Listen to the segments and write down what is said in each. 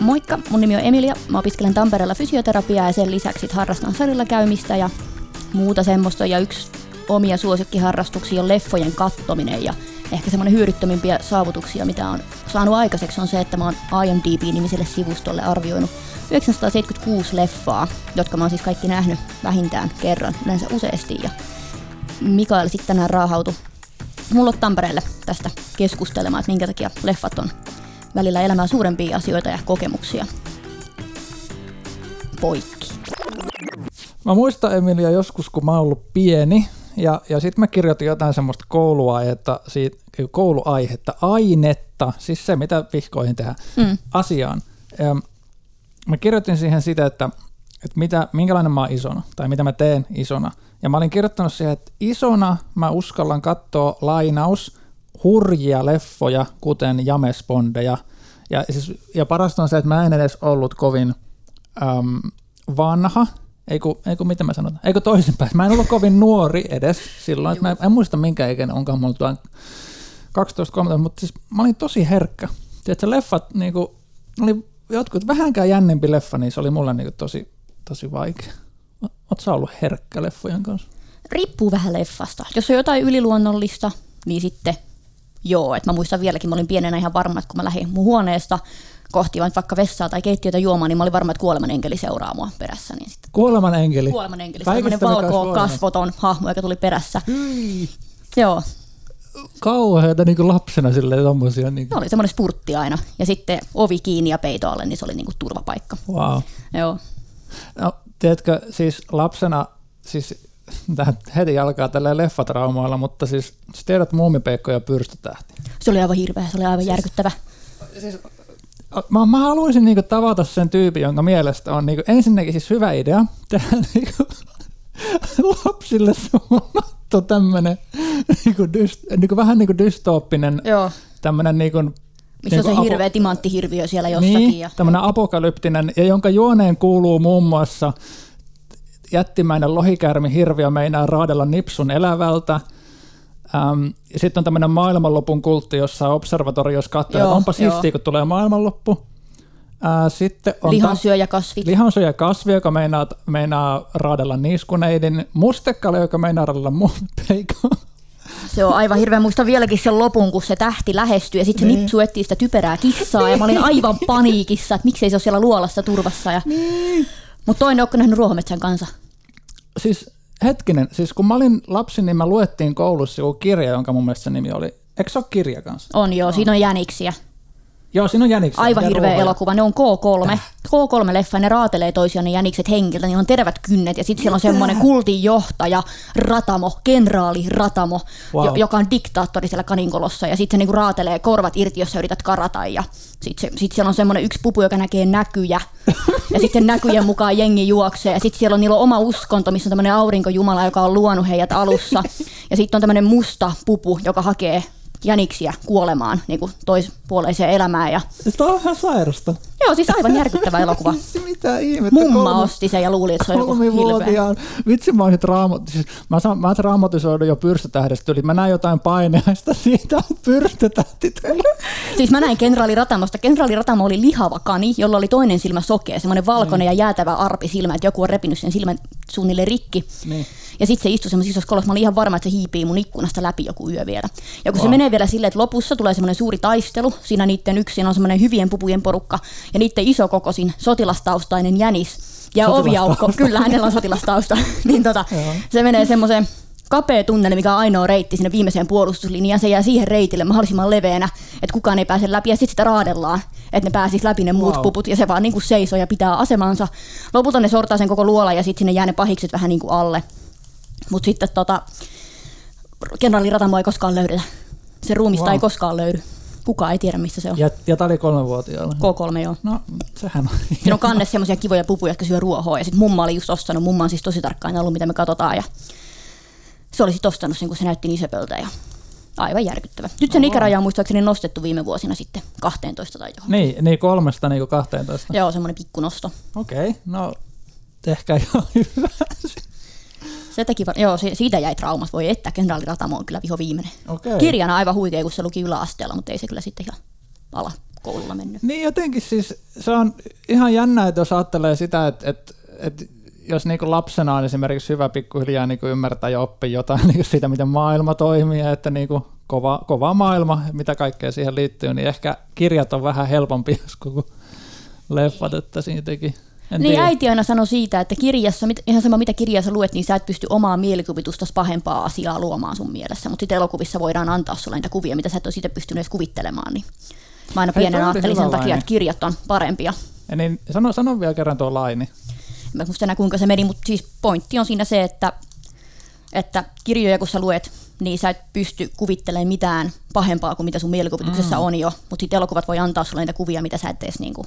Moikka, mun nimi on Emilia. Mä opiskelen Tampereella fysioterapiaa ja sen lisäksi harrastan salilla käymistä ja muuta semmoista. Ja yksi omia suosikkiharrastuksia on leffojen kattominen ja ehkä semmoinen hyödyttömimpiä saavutuksia, mitä on saanut aikaiseksi, on se, että mä oon IMDb-nimiselle sivustolle arvioinut 976 leffaa, jotka mä oon siis kaikki nähnyt vähintään kerran, yleensä useasti. Ja Mikael sitten tänään raahautu mulla Tampereelle tästä keskustelemaan, että minkä takia leffat on välillä elämää suurempia asioita ja kokemuksia. Poikki. Mä muistan Emilia joskus, kun mä oon ollut pieni, ja, ja sitten mä kirjoitin jotain semmoista kouluaihetta, siitä, kouluaihetta, ainetta, siis se mitä vihkoihin tehdään, mm. asiaan. Ja mä kirjoitin siihen sitä, että, että mitä, minkälainen mä oon isona, tai mitä mä teen isona. Ja mä olin kirjoittanut siihen, että isona mä uskallan katsoa lainaus hurjia leffoja, kuten Jamespondeja. Ja, siis, ja parasta on se, että mä en edes ollut kovin äm, vanha, Eikö, eikö mitä mä sanon? Eikö toisinpäin? Mä en ollut kovin nuori edes silloin. Että mä en muista minkä ikäinen onkaan mulla 12-13, mutta siis mä olin tosi herkkä. Tiedätkö, leffat, niin kuin, oli jotkut vähänkään jännempi leffa, niin se oli mulle niin kuin, tosi, tosi vaikea. Oletko sä ollut herkkä leffojen kanssa? Riippuu vähän leffasta. Jos on jotain yliluonnollista, niin sitten joo. Et mä muistan vieläkin, mä olin pienenä ihan varma, että kun mä lähdin mun huoneesta kohti vaikka vessaa tai keittiötä juomaan, niin mä olin varma, että kuoleman enkeli seuraa mua perässä. Niin sitten kuoleman enkeli? Kuoleman enkeli, sellainen valko kasvoton hahmo, joka tuli perässä. Hyi. Joo. Kauheita niin lapsena silleen tommosia. Niin kuin. oli semmoinen spurtti aina. Ja sitten ovi kiinni ja peito alle, niin se oli niin kuin turvapaikka. Wow. Joo. No, tiedätkö, siis lapsena, siis tähän heti alkaa tällä leffatraumoilla, mutta siis tiedät muumipeikko ja pyrstötähti. Se oli aivan hirveä, se oli aivan siis, järkyttävä. Siis, mä, mä haluaisin niinku tavata sen tyypin, jonka mielestä on niinku, ensinnäkin siis hyvä idea tehdä niinku, lapsille suunnattu tämmöinen niinku, dyst, niinku, vähän niinku dystooppinen Joo. tämmöinen niinku, missä niin on se hirveä apo- timanttihirviö siellä jossakin. Niin, ja, tämmöinen apokalyptinen, ja jonka juoneen kuuluu muun muassa jättimäinen lohikärmi hirviö meinaa raadella nipsun elävältä. Ähm, sitten on tämmöinen maailmanlopun kultti, jossa observatoriossa katsoo, että onpa siistiä, kun tulee maailmanloppu. Äh, sitten on lihansyöjäkasvit. Lihansyöjäkasvi, joka meinaa, meinaa raadella niiskuneidin. Mustekale, joka meinaa raadella mun Se on aivan hirveä. Muista vieläkin sen lopun, kun se tähti lähestyy ja sitten se niin. nipsu etsii sitä typerää kissaa. Ja mä olin aivan paniikissa, että miksei se ole siellä luolassa turvassa. Ja... Niin. Mutta toinen, onko nähnyt Ruohometsän kanssa? Siis hetkinen, siis kun mä olin lapsi, niin mä luettiin koulussa joku kirja, jonka mun mielestä nimi oli. Eikö se ole kirja kanssa? On joo, siinä on jäniksiä. Joo, siinä on jäniksiä. Aivan hirveä ruohoja. elokuva. Ne on K3. Äh. K3-leffa, ne raatelee toisiaan ne jänikset henkiltä, niin on tervät kynnet. Ja sitten siellä on semmoinen kultin johtaja, Ratamo, kenraali Ratamo, wow. jo, joka on diktaattori siellä kaninkolossa. Ja sitten se niinku raatelee korvat irti, jos sä yrität karata. Ja sitten sit siellä on semmoinen yksi pupu, joka näkee näkyjä. ja sitten näkyjen mukaan jengi juoksee. Ja sitten siellä on, niillä on oma uskonto, missä on tämmöinen aurinkojumala, joka on luonut heidät alussa. Ja sitten on tämmöinen musta pupu, joka hakee jäniksiä kuolemaan niin kuin toispuoleiseen elämään. Ja... Tämä on ihan sairasta. Joo, siis aivan järkyttävä elokuva. Mitä ihmettä? Mumma kolme, osti sen ja luuli, että se on joku hilveä. Vitsi, mä olisin siis mä, saan, mä traumatisoidun jo pyrstötähdestä yli. Mä näin jotain paineista siitä pyrstötähti Siis mä näin kenraali Ratamosta. Kenraali Ratamo oli lihava kani, jolla oli toinen silmä sokea, semmoinen valkoinen niin. ja jäätävä arpi silmä, että joku on repinyt sen silmän suunnilleen rikki. Niin. Ja sitten se istui semmoisessa isossa kolossa. Mä olin ihan varma, että se hiipii mun ikkunasta läpi joku yö vielä. Ja kun wow. se menee vielä silleen, että lopussa tulee semmoinen suuri taistelu. Siinä niiden yksin on semmoinen hyvien pupujen porukka. Ja niiden isokokoisin sotilastaustainen jänis. Ja oviaukko, kyllä hänellä on sotilastausta. niin tota, se menee semmoiseen kapea tunneli, mikä on ainoa reitti sinne viimeiseen puolustuslinjaan. Se jää siihen reitille mahdollisimman leveänä, että kukaan ei pääse läpi. Ja sitten sitä raadellaan, että ne pääsis läpi ne muut wow. puput. Ja se vaan niin kuin seisoo ja pitää asemansa. Lopulta ne sortaa sen koko luola ja sitten sinne jää ne pahikset vähän niin kuin alle. Mutta sitten tota, kenraali Ratamo ei koskaan löydetä. Se ruumista wow. ei koskaan löydy. Kukaan ei tiedä, missä se on. Ja, ja tämä oli kolmevuotiaalla? K3, joo. No, sehän on. Siinä on kannessa semmoisia kivoja pupuja, jotka syö ruohoa. Ja sitten mumma oli just ostanut. Mumma on siis tosi tarkkaan ollut, mitä me katsotaan. Ja se oli sitten ostanut sen, kun se näytti niin söpöltä. Ja aivan järkyttävä. Nyt sen no, ikäraja on muistaakseni nostettu viime vuosina sitten 12 tai johon. Niin, niin kolmesta niin 12. Joo, semmoinen pikku nosto. Okei, okay, no ehkä jo hyvä. Se teki, var- joo, siitä jäi traumat. Voi että, kenraali Ratamo on kyllä viho viimeinen. Okay. Kirjana aivan huikea, kun se luki yläasteella, mutta ei se kyllä sitten ihan ala koululla mennyt. Niin jotenkin siis se on ihan jännä, että jos ajattelee sitä, että, että, että jos niin lapsena on esimerkiksi hyvä pikkuhiljaa niin ymmärtää ja oppia jotain niin siitä, miten maailma toimii, että niin kova, kova maailma, mitä kaikkea siihen liittyy, niin ehkä kirjat on vähän helpompi kuin leffat, että siitäkin. En niin tiedä. äiti aina sanoi siitä, että kirjassa, ihan sama mitä kirjassa luet, niin sä et pysty omaa mielikuvitusta pahempaa asiaa luomaan sun mielessä, mutta sitten elokuvissa voidaan antaa sulle niitä kuvia, mitä sä et ole siitä pystynyt edes kuvittelemaan. Niin mä aina pienen ajattelin sen takia, että kirjat on parempia. Ja niin, sano, sano vielä kerran tuo laini. Mä muista enää kuinka se meni, mutta siis pointti on siinä se, että, että kirjoja kun sä luet, niin sä et pysty kuvittelemaan mitään pahempaa kuin mitä sun mielikuvituksessa mm. on jo, mutta sitten elokuvat voi antaa sulle niitä kuvia, mitä sä et edes niinku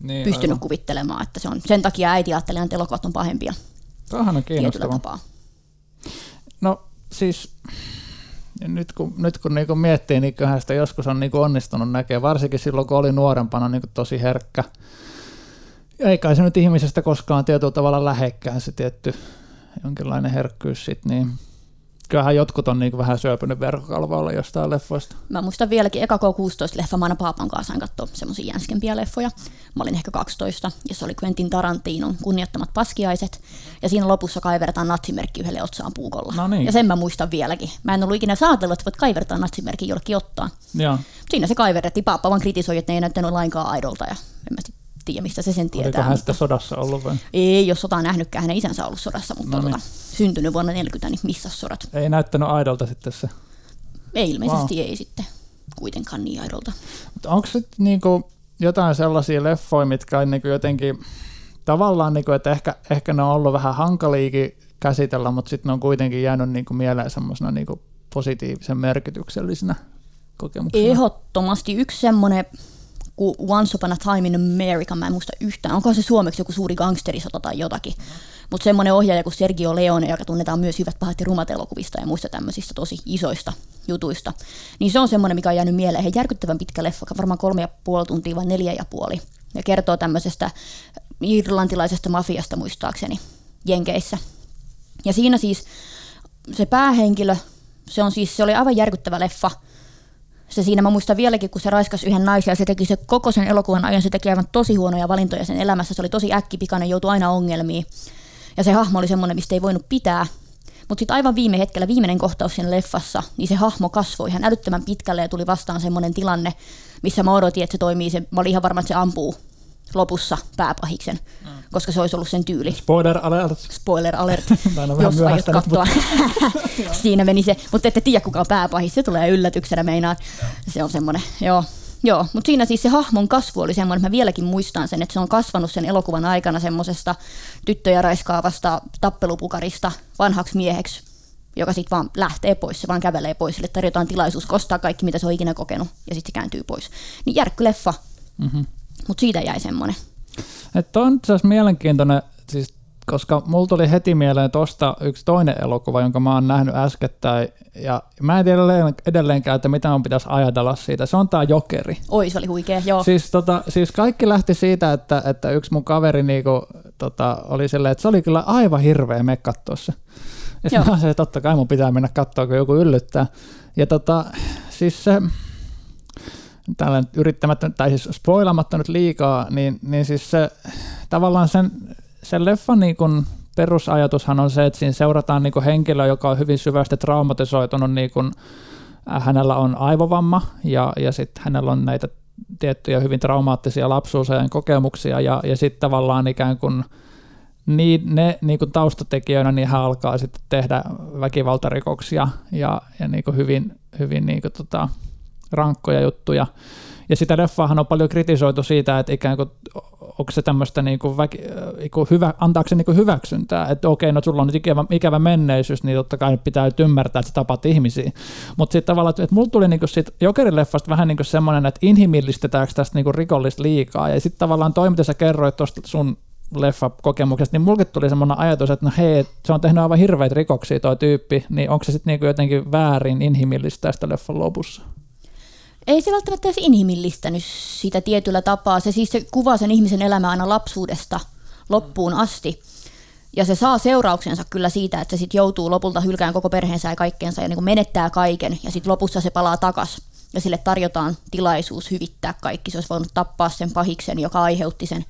niin, pystynyt aivan. kuvittelemaan. Että se on, sen takia äiti ajattelee, että elokuvat on pahempia. Tämähän on kiinnostavaa. No siis nyt kun, nyt kun niinku miettii, niin kyllähän sitä joskus on niinku onnistunut näkemään, varsinkin silloin kun oli nuorempana niinku tosi herkkä. Ja ei kai se nyt ihmisestä koskaan tietyllä tavalla lähekkään se tietty jonkinlainen herkkyys sit, niin kyllähän jotkut on niin vähän syöpynyt verkkokalvoilla jostain leffoista. Mä muistan vieläkin eka K16-leffa, mä aina Paapan kanssa sain katsoa semmoisia jänskempiä leffoja. Mä olin ehkä 12, ja se oli Quentin Tarantinon kunniattomat paskiaiset. Ja siinä lopussa kaivertaan natsimerkki yhdelle otsaan puukolla. No niin. Ja sen mä muistan vieläkin. Mä en ollut ikinä saatellut, että voit kaivertaa natsimerkki jollekin ottaa. Joo. Siinä se kaiverrettiin. Paappa vaan kritisoi, että ne ei näyttänyt lainkaan aidolta. Ja en mä tiedä, mistä se sen tietää. Oliko hän mutta... sodassa ollut vai? Ei, jos sotaa nähnytkään, hänen isänsä ollut sodassa, mutta no niin. tota, syntynyt vuonna 40, niin missä sodat? Ei näyttänyt aidolta sitten se? Ei ilmeisesti wow. ei sitten kuitenkaan niin aidolta. Mutta onko sitten niinku jotain sellaisia leffoja, mitkä on niinku jotenkin tavallaan, niinku, että ehkä, ehkä ne on ollut vähän hankaliikin käsitellä, mutta sitten ne on kuitenkin jäänyt niinku mieleen semmoisena niinku positiivisen merkityksellisenä kokemuksena? Ehdottomasti yksi semmoinen kuin Once Upon a Time in America, mä en muista yhtään, onko se suomeksi joku suuri gangsterisota tai jotakin. Mutta semmoinen ohjaaja kuin Sergio Leone, joka tunnetaan myös hyvät pahat ja rumat elokuvista ja muista tämmöisistä tosi isoista jutuista, niin se on semmoinen, mikä on jäänyt mieleen. He järkyttävän pitkä leffa, varmaan kolme ja puoli tuntia vai neljä ja puoli. Ja kertoo tämmöisestä irlantilaisesta mafiasta muistaakseni Jenkeissä. Ja siinä siis se päähenkilö, se on siis, se oli aivan järkyttävä leffa – se siinä, mä muistan vieläkin, kun se raiskas yhden naisen ja se teki se koko sen elokuvan ajan, se teki aivan tosi huonoja valintoja sen elämässä, se oli tosi äkkipikainen, joutui aina ongelmiin. Ja se hahmo oli semmoinen, mistä ei voinut pitää. Mutta sitten aivan viime hetkellä, viimeinen kohtaus siinä leffassa, niin se hahmo kasvoi ihan älyttömän pitkälle ja tuli vastaan semmoinen tilanne, missä mä odotin, että se toimii. Se, mä olin ihan varma, että se ampuu lopussa pääpahiksen, mm. koska se olisi ollut sen tyyli. Spoiler alert. Spoiler alert, jos aiot katsoa. Siinä meni se, mutta ette tiedä kuka on pääpahis, se tulee yllätyksenä meinaan. Se on semmoinen, joo. Joo, mutta siinä siis se hahmon kasvu oli semmoinen, että mä vieläkin muistan sen, että se on kasvanut sen elokuvan aikana semmoisesta tyttöjä raiskaavasta tappelupukarista vanhaksi mieheksi, joka sitten vaan lähtee pois, se vaan kävelee pois, sille tarjotaan tilaisuus kostaa kaikki, mitä se on ikinä kokenut, ja sitten se kääntyy pois. Niin järkkyleffa. Mm-hmm. Mutta siitä jäi semmoinen. Että on itse asiassa mielenkiintoinen, siis, koska mulla tuli heti mieleen tuosta yksi toinen elokuva, jonka mä oon nähnyt äskettäin, ja mä en tiedä edelleenkään, että mitä on pitäisi ajatella siitä. Se on tää Jokeri. Oi, se oli huikea, joo. Siis, tota, siis kaikki lähti siitä, että, että yksi mun kaveri niinku, tota, oli silleen, että se oli kyllä aivan hirveä me katsoa se. Ja mä se, totta kai mun pitää mennä katsoa, kun joku yllyttää. Ja tota, siis se, tällä yrittämättä, tai siis spoilamatta nyt liikaa, niin, niin siis se, tavallaan sen, sen leffan niin kun perusajatushan on se, että siinä seurataan niin henkilö, joka on hyvin syvästi traumatisoitunut, niin kun, äh, hänellä on aivovamma ja, ja sitten hänellä on näitä tiettyjä hyvin traumaattisia lapsuusajan kokemuksia ja, ja sitten tavallaan ikään kuin niin, ne niin kuin taustatekijöinä niin hän alkaa sitten tehdä väkivaltarikoksia ja, ja niin kuin hyvin, hyvin niin kuin tota, rankkoja juttuja. Ja sitä leffaahan on paljon kritisoitu siitä, että ikään kuin onko se tämmöistä niin kuin väki, niin kuin hyvä, antaako se niin kuin hyväksyntää, että okei, no sulla on nyt ikävä, ikävä menneisyys, niin totta kai pitää nyt ymmärtää, että sä tapaat ihmisiä. Mutta sitten tavallaan, että mulla tuli niin kuin siitä Jokerin-leffasta vähän niin kuin semmoinen, että inhimillistetäänkö tästä niin kuin rikollista liikaa, ja sitten tavallaan toi, mitä sä kerroit tuosta sun leffa-kokemuksesta, niin mulle tuli semmoinen ajatus, että no hei, se on tehnyt aivan hirveitä rikoksia toi tyyppi, niin onko se sitten niin jotenkin väärin inhimillistä tästä leffan lopussa? Ei se välttämättä edes inhimillistänyt sitä tietyllä tapaa. Se siis se kuvaa sen ihmisen elämää aina lapsuudesta loppuun asti. Ja se saa seurauksensa kyllä siitä, että se sitten joutuu lopulta hylkään koko perheensä ja kaikkeensa ja niin menettää kaiken. Ja sitten lopussa se palaa takas ja sille tarjotaan tilaisuus hyvittää kaikki. Se olisi voinut tappaa sen pahiksen, joka aiheutti sen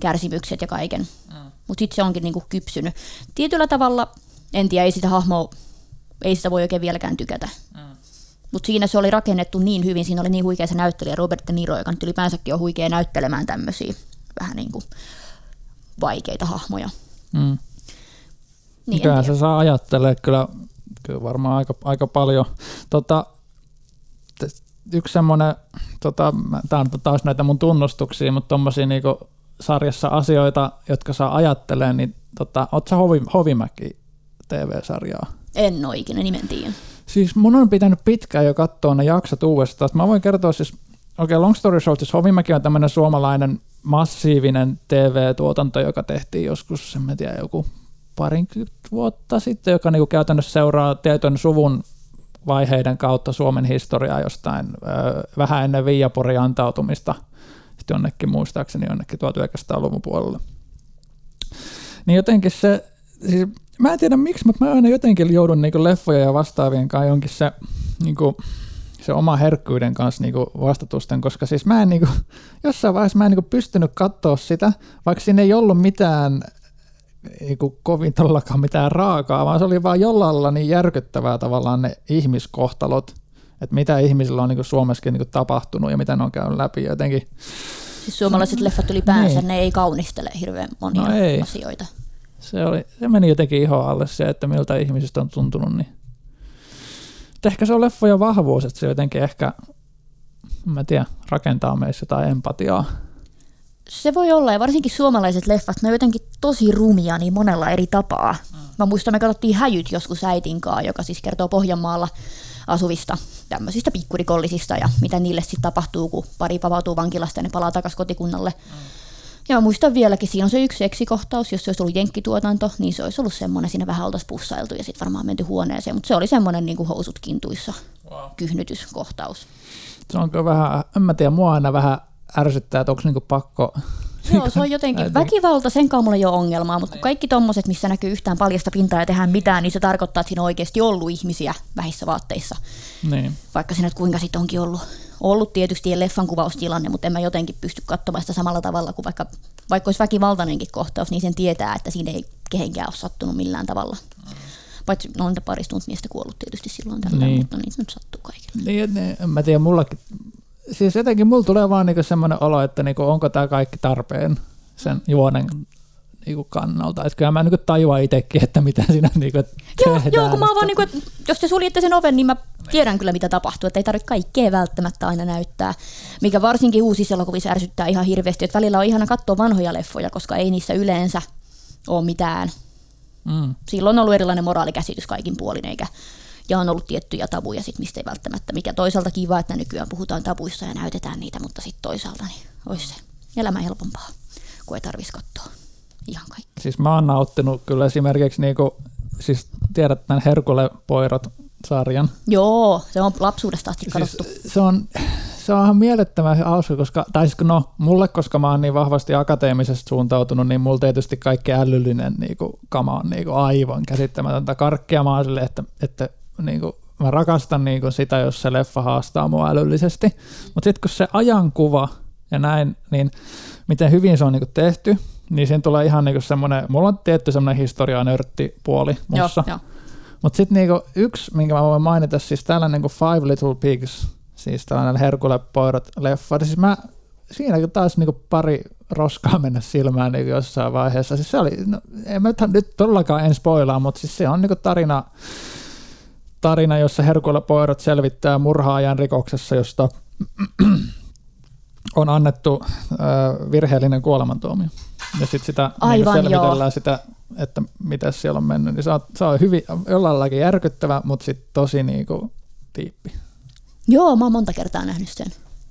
kärsimykset ja kaiken. Mm. Mutta sitten se onkin niinku kypsynyt. Tietyllä tavalla, en tiedä, ei sitä hahmoa, ei sitä voi oikein vieläkään tykätä. Mm. Mutta siinä se oli rakennettu niin hyvin, siinä oli niin huikea se näyttelijä Robert De Niro, joka nyt ylipäänsäkin on huikea näyttelemään tämmöisiä vähän niin kuin vaikeita hahmoja. Mm. Niin Kyllähän se saa ajattelee kyllä, kyllä varmaan aika, aika paljon. Tota, yksi semmoinen, tota, tämä on taas näitä mun tunnustuksia, mutta tuommoisia niinku sarjassa asioita, jotka saa ajattelee, niin tota, oot sä Hovi, Hovimäki TV-sarjaa? En ole ikinä nimentiin. Siis mun on pitänyt pitkään jo katsoa ne jaksot uudestaan. Mä voin kertoa siis, okei okay, long story short, siis Hovimäki on tämmöinen suomalainen massiivinen TV-tuotanto, joka tehtiin joskus, en mä tiedä, joku parinkymmentä vuotta sitten, joka niinku käytännössä seuraa tietyn suvun vaiheiden kautta Suomen historiaa jostain ö, vähän ennen Viiaporin antautumista sitten jonnekin muistaakseni jonnekin 1900-luvun puolella. Niin jotenkin se, siis mä en tiedä miksi, mutta mä aina jotenkin joudun niinku leffoja ja vastaavien kanssa jonkin se, niinku, se oma herkkyyden kanssa niinku vastatusten, koska siis mä en niinku, jossain vaiheessa mä en niinku pystynyt katsoa sitä, vaikka siinä ei ollut mitään niinku kovin todellakaan mitään raakaa, vaan se oli vaan jollain niin järkyttävää tavallaan ne ihmiskohtalot, että mitä ihmisillä on niinku Suomessakin niinku tapahtunut ja mitä ne on käynyt läpi jotenkin. Siis suomalaiset leffat ylipäänsä, niin. ne ei kaunistele hirveän monia no ei. asioita. Se, oli, se meni jotenkin iho alle se, että miltä ihmisistä on tuntunut. Niin. ehkä se on leffojen vahvuus, että se jotenkin ehkä, mä tiedä, rakentaa meissä jotain empatiaa. Se voi olla, ja varsinkin suomalaiset leffat, ne on jotenkin tosi rumia niin monella eri tapaa. Mm. Mä muistan, me katsottiin Häjyt joskus äitinkaan, joka siis kertoo Pohjanmaalla asuvista tämmöisistä pikkurikollisista ja mitä niille sitten tapahtuu, kun pari vapautuu vankilasta ja ne palaa takaisin kotikunnalle. Mm. Ja mä muistan vieläkin, siinä on se yksi seksikohtaus, jos se olisi ollut jenkkituotanto, niin se olisi ollut semmoinen, siinä vähän oltaisiin pussailtu ja sitten varmaan menty huoneeseen, mutta se oli semmoinen niin kuin housut kintuissa wow. kyhnytyskohtaus. Se on vähän, en mä tiedä, mua aina vähän ärsyttää, että onko niinku pakko Joo, se on jotenkin, väkivalta, sen kanssa mulla ei ole ongelmaa, mutta kun kaikki tommoset, missä näkyy yhtään paljasta pintaa ja tehdään mitään, niin se tarkoittaa, että siinä on oikeasti ollut ihmisiä vähissä vaatteissa. Niin. Vaikka siinä kuinka sitten onkin ollut, ollut tietysti leffan kuvaustilanne, mutta en mä jotenkin pysty katsomaan sitä samalla tavalla kuin vaikka, vaikka olisi väkivaltainenkin kohtaus, niin sen tietää, että siinä ei kehenkään ole sattunut millään tavalla. Paitsi no on paristunut miestä kuollut tietysti silloin tällä, niin. mutta niin se nyt sattuu kaikille. Niin, en mä tiedä, mullakin siis jotenkin mulla tulee vaan niinku semmoinen olo, että niinku, onko tämä kaikki tarpeen sen juonen niinku kannalta. Että kyllä mä niinku tajuan itsekin, että mitä siinä niinku joo, tehdään. Joo, kun mä vaan niinku, jos te suljette sen oven, niin mä tiedän kyllä mitä tapahtuu. Että ei tarvitse kaikkea välttämättä aina näyttää. Mikä varsinkin uusissa elokuvissa ärsyttää ihan hirveästi. Että välillä on ihana katsoa vanhoja leffoja, koska ei niissä yleensä ole mitään. Mm. Silloin on ollut erilainen moraalikäsitys kaikin puolin, eikä ja on ollut tiettyjä tabuja, sit, mistä ei välttämättä, mikä toisaalta kiva, että nykyään puhutaan tabuissa ja näytetään niitä, mutta sitten toisaalta niin olisi se elämä helpompaa, kun ei tarvitsisi katsoa ihan kaikki. Siis mä oon nauttinut kyllä esimerkiksi, niinku, siis tiedät tämän Herkule Poirot sarjan. Joo, se on lapsuudesta asti siis katsottu. se on, se on ihan mielettömän hauska, koska, tai siis no, mulle, koska mä oon niin vahvasti akateemisesti suuntautunut, niin mulla tietysti kaikki älyllinen niin kuin, kama on niin kuin, aivan käsittämätöntä karkkia. Mä sille, että, että niin kuin, mä rakastan niin kuin sitä, jos se leffa haastaa mua älyllisesti. Mutta sitten kun se ajankuva ja näin, niin miten hyvin se on niin kuin tehty, niin siinä tulee ihan niin semmoinen, mulla on tietty semmoinen historia nörtti puoli mussa. Mutta sitten niinku yksi, minkä mä voin mainita, siis tällainen niinku Five Little Pigs, siis tällainen Herkule Poirot leffa. Siis mä, siinä taas niinku pari roskaa mennä silmään niinku jossain vaiheessa. Siis se oli, no, en mä nyt todellakaan en spoilaa, mutta siis se on niinku tarina, tarina, jossa Herkula Poirot selvittää murhaajan rikoksessa, josta on annettu virheellinen kuolemantuomio. Ja sitten sitä niin Aivan, niin selvitellään joo. sitä, että mitä siellä on mennyt. Niin se on, se on hyvin, jollain lailla järkyttävä, mutta sitten tosi niinku tiippi. Joo, mä oon monta kertaa nähnyt sen.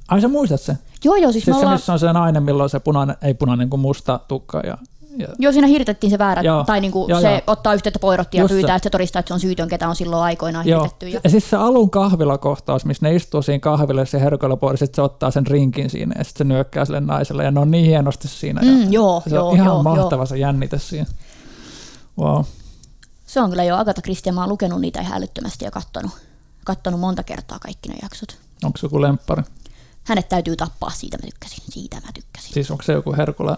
Ai sä muistat sen? Joo, joo. Siis, siis se, ollaan... missä on se nainen, milloin se punainen, ei punainen kuin musta tukka ja ja... Joo, siinä hirtettiin se väärä, joo, tai niinku joo, se joo. ottaa yhteyttä poirotti ja pyytää, että se todistaa, että se on syytön, ketä on silloin aikoinaan joo. hirtetty. Ja... ja siis se alun kahvilakohtaus, missä ne istuu siinä kahvilassa ja herkoilla sitten se ottaa sen rinkin siinä ja sitten se nyökkää sille naiselle ja ne on niin hienosti siinä. Mm, ja joo, se joo, on ihan joo, mahtava joo. se jännite siinä. Wow. Se on kyllä jo Agatha Christie, mä oon lukenut niitä ihan älyttömästi ja kattonut, kattonut monta kertaa kaikki ne jaksot. Onko se joku lemppari? Hänet täytyy tappaa, siitä mä tykkäsin. Siitä mä tykkäsin. Siis onko se joku Herkula?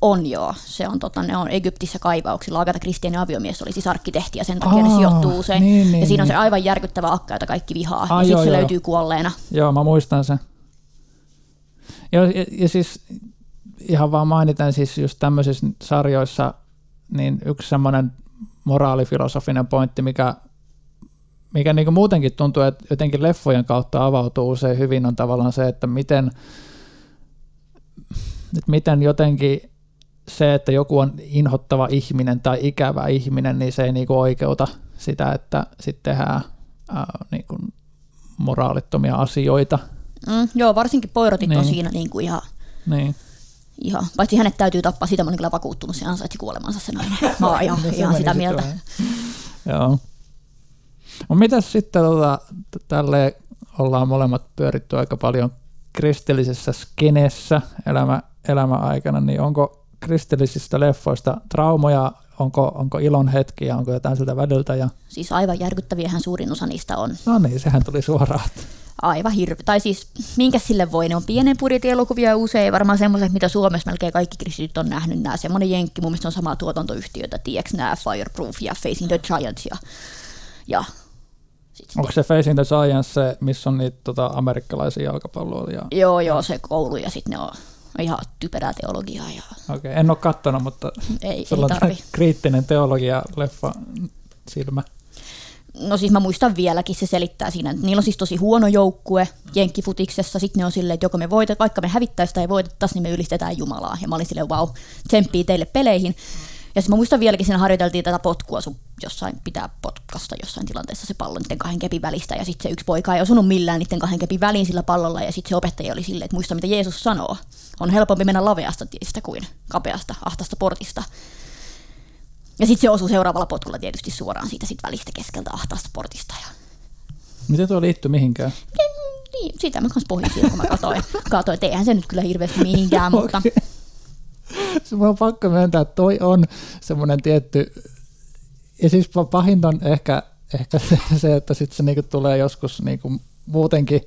On joo. Se on, tota, ne on Egyptissä kaivauksilla. Agatha Christien aviomies oli siis arkkitehti ja sen takia Aa, ne sijoittuu usein. Niin, niin, ja siinä on niin. se aivan järkyttävä akka, jota kaikki vihaa. Aa, ja sitten se joo. löytyy kuolleena. Joo, mä muistan sen. Joo, ja, ja siis ihan vaan mainitan siis just tämmöisissä sarjoissa, niin yksi semmoinen moraalifilosofinen pointti, mikä, mikä niin muutenkin tuntuu, että jotenkin leffojen kautta avautuu usein hyvin, on tavallaan se, että miten, että miten jotenkin se, että joku on inhottava ihminen tai ikävä ihminen, niin se ei niin oikeuta sitä, että sitten tehdään ää, niin kuin moraalittomia asioita. Mm, joo, varsinkin poirotit niin. on siinä niin kuin ihan, niin. Ihan, paitsi hänet täytyy tappaa, siitä mä olen kyllä vakuuttunut, se ansaitsi kuolemansa se nainen. Mä oon ihan, ihan sitä mieltä. joo. No mitäs sitten tota, tälle ollaan molemmat pyöritty aika paljon kristillisessä skenessä elämä, elämäaikana, niin onko kristillisistä leffoista traumoja, onko, onko ilon hetkiä, onko jotain siltä väliltä? Ja... Siis aivan järkyttäviähän suurin osa niistä on. No niin, sehän tuli suoraan. Aivan hirveä. Tai siis, minkä sille voi? Ne on pienen budjetin elokuvia usein, varmaan semmoiset, mitä Suomessa melkein kaikki kristityt on nähnyt. Nämä semmoinen jenkki, mun mielestä on sama tuotantoyhtiötä, tiedätkö nämä Fireproof ja Facing the Giants ja, ja Onko se Facing the Giants se, missä on niitä tota, amerikkalaisia jalkapalloja? Joo, joo, se koulu ja sitten ne on ihan typerää teologiaa. Ja... Okei, okay, en ole katsonut, mutta ei, ei tarvi. kriittinen teologia-leffa silmä. No siis mä muistan vieläkin, se selittää siinä, että niillä on siis tosi huono joukkue jenkkifutiksessa, sitten ne on silleen, että joko me voitet, vaikka me hävittäisiin tai voitettaisiin, niin me ylistetään Jumalaa. Ja mä olin silleen, wow, tsemppii teille peleihin. Ja sitten mä muistan vieläkin, siinä harjoiteltiin tätä potkua, sun jossain pitää potkasta jossain tilanteessa se pallo niiden kahden kepin välistä, ja sitten se yksi poika ei osunut millään niiden kahden kepin väliin sillä pallolla, ja sitten se opettaja oli silleen, että muista mitä Jeesus sanoo. On helpompi mennä laveasta tiestä kuin kapeasta, ahtasta portista. Ja sitten se osuu seuraavalla potkulla tietysti suoraan siitä sit välistä keskeltä ahtaasta portista. Ja... Miten tuo liittyy mihinkään? Niin, sitä mä kanssa pohdin kun mä katsoin. katsoin, että eihän se nyt kyllä hirveästi mihinkään, okay. mutta se on pakko myöntää, että toi on semmoinen tietty, ja siis pahinta on ehkä, ehkä se, että sitten se niinku tulee joskus niinku muutenkin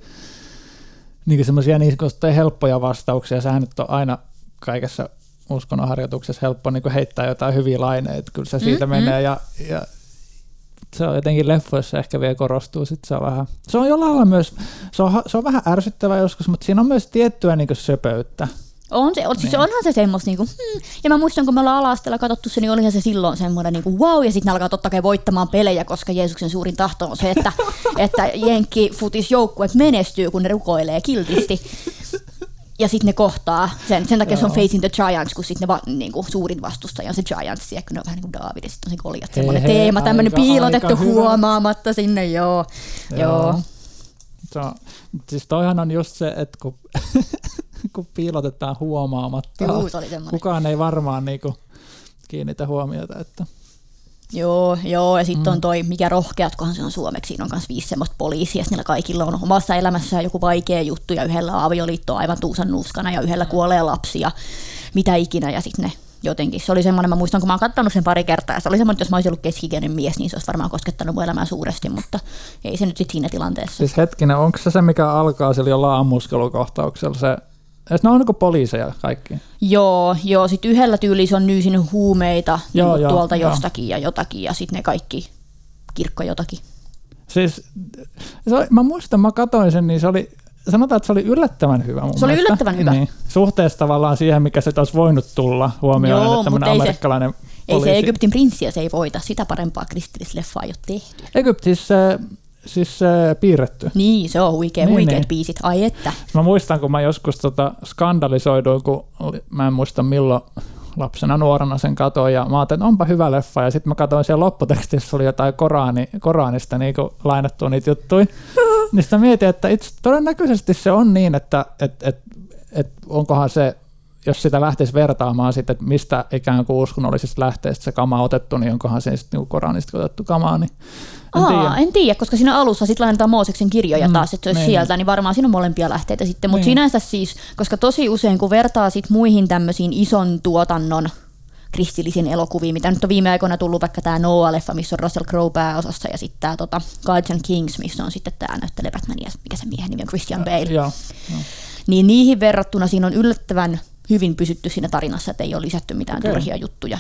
niinku semmoisia niin helppoja vastauksia, sehän nyt on aina kaikessa uskonnonharjoituksessa helppo niinku heittää jotain hyviä laineita, kyllä se siitä mm-hmm. menee, ja, ja se on jotenkin leffoissa ehkä vielä korostuu, sit se on vähän, se on jollain lailla myös, se on, se on vähän ärsyttävää joskus, mutta siinä on myös tiettyä niin söpöyttä, on se, on, siis niin. onhan se semmoista, niinku, hmm. ja mä muistan, kun me ollaan ala katsottu se, niin olihan se silloin semmoinen niinku, wow, ja sitten ne alkaa totta kai voittamaan pelejä, koska Jeesuksen suurin tahto on se, että, että jenkki futis joukkueet menestyy, kun ne rukoilee kiltisti. Ja sitten ne kohtaa, sen, sen takia se on Facing the Giants, kun sitten ne va, niinku, suurin vastustaja on se Giants, ja kun ne on vähän niin kuin David, ja sitten on se Goliat, semmoinen teema, tämmöinen piilotettu huomaamatta sinne, joo. joo. joo. Se on, siis toihan on just se, että kun kun piilotetaan huomaamatta. Juu, Kukaan ei varmaan niinku kiinnitä huomiota. Että... Joo, joo, ja sitten mm. on toi, mikä rohkeatkohan se on suomeksi, siinä on myös viisi semmoista poliisia, niillä kaikilla on omassa elämässään joku vaikea juttu, ja yhdellä avioliitto on aivan tuusan nuskana, ja yhdellä kuolee lapsi, ja mitä ikinä, ja sitten ne jotenkin. Se oli semmoinen, mä muistan, kun mä oon katsonut sen pari kertaa, ja se oli semmoinen, että jos mä olisin ollut keskikäinen mies, niin se olisi varmaan koskettanut mun elämää suuresti, mutta ei se nyt sitten siinä tilanteessa. Siis hetkinen, onko se se, mikä alkaa sillä jollain ammuskelukohtauksella, se ne on niin poliiseja kaikki. Joo, joo. Sitten yhdellä tyyliin se on nyysinyt huumeita joo, niin joo, tuolta joo. jostakin ja jotakin, ja sitten ne kaikki kirkko jotakin. Siis, se oli, mä muistan, mä katsoin sen, niin se oli, sanotaan, että se oli yllättävän hyvä mun Se oli yllättävän hyvä. Niin, suhteessa tavallaan siihen, mikä se olisi voinut tulla huomioon, Joo, että tämmöinen amerikkalainen se, poliisi. Ei se Egyptin prinssiä, se ei voita. Sitä parempaa kristillisleffaa ei ole tehty. Egyptissä siis äh, piirretty. Niin, se on huikea, niin, huikeat niin. biisit, ai että. Mä muistan, kun mä joskus tota skandalisoiduin, kun mä en muista milloin lapsena nuorena sen katoin ja mä ajattelin, että onpa hyvä leffa ja sitten mä katsoin siellä lopputekstissä oli jotain Korani, Koranista niin lainattua niitä juttuja. niin sitten mietin, että itse todennäköisesti se on niin, että et, et, et onkohan se jos sitä lähtisi vertaamaan sitten, että mistä ikään kuin uskonnollisista lähteistä se kama on otettu, niin onkohan se sitten niin Koranista otettu kamaa, niin en tiedä. en tiedä, koska siinä alussa sitten lainataan Mooseksen kirjoja mm, taas, että se olisi niin. sieltä, niin varmaan siinä on molempia lähteitä sitten. Mutta niin. sinänsä siis, koska tosi usein kun vertaa sit muihin tämmöisiin ison tuotannon kristillisin elokuvia, mitä nyt on viime aikoina tullut vaikka tämä Noah-leffa, missä on Russell Crowe pääosassa, ja sitten tämä tota, Gods and Kings, missä on sitten tämä näyttelee Batmania, mikä se miehen nimi on, Christian Bale. Ja, ja. Niin niihin verrattuna siinä on yllättävän hyvin pysytty siinä tarinassa, että ei ole lisätty mitään okay. turhia juttuja.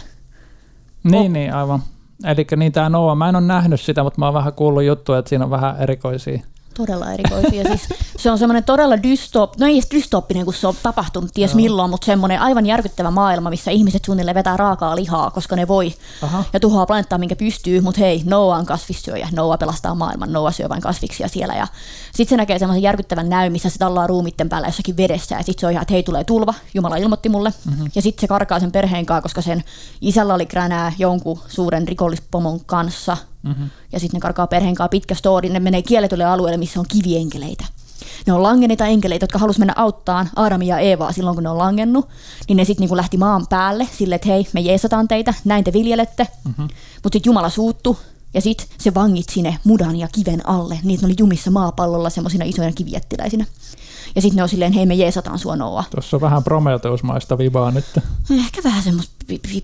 Niin, oh. niin, aivan. Eli niin tämä Noah, mä en ole nähnyt sitä, mutta mä oon vähän kuullut juttuja, että siinä on vähän erikoisia todella erikoisia. siis se on semmoinen todella dystop, no ei edes dystooppinen, kun se on tapahtunut ties Joo. milloin, mutta semmoinen aivan järkyttävä maailma, missä ihmiset suunnilleen vetää raakaa lihaa, koska ne voi Aha. ja tuhoaa planeettaa, minkä pystyy, mutta hei, Noah on kasvissyöjä, Noah pelastaa maailman, Noah syö vain kasviksia siellä ja sitten se näkee semmoisen järkyttävän näy, missä se tallaa ruumitten päällä jossakin vedessä ja sitten se on ihan, että hei tulee tulva, Jumala ilmoitti mulle mm-hmm. ja sitten se karkaa sen perheen kanssa, koska sen isällä oli kränää jonkun suuren rikollispomon kanssa Mm-hmm. Ja sitten ne karkaa perheen kanssa pitkä story, ne menee kielletylle alueelle, missä on kivienkeleitä. Ne on langenneita enkeleitä, jotka halusivat mennä auttaan Aadamia ja Eevaa silloin, kun ne on langennut. Niin ne sitten niinku lähti maan päälle sille, että hei, me jeesataan teitä, näin te viljelette. Mm-hmm. Mutta sitten Jumala suuttu ja sitten se vangit sinne mudan ja kiven alle, niin ne oli jumissa maapallolla semmoisina isoina kiviettiläisinä. Ja sitten ne on silleen, hei me jeesataan sua Noa. Tuossa on vähän Prometheus-maista vivaa nyt. Ehkä vähän semmoista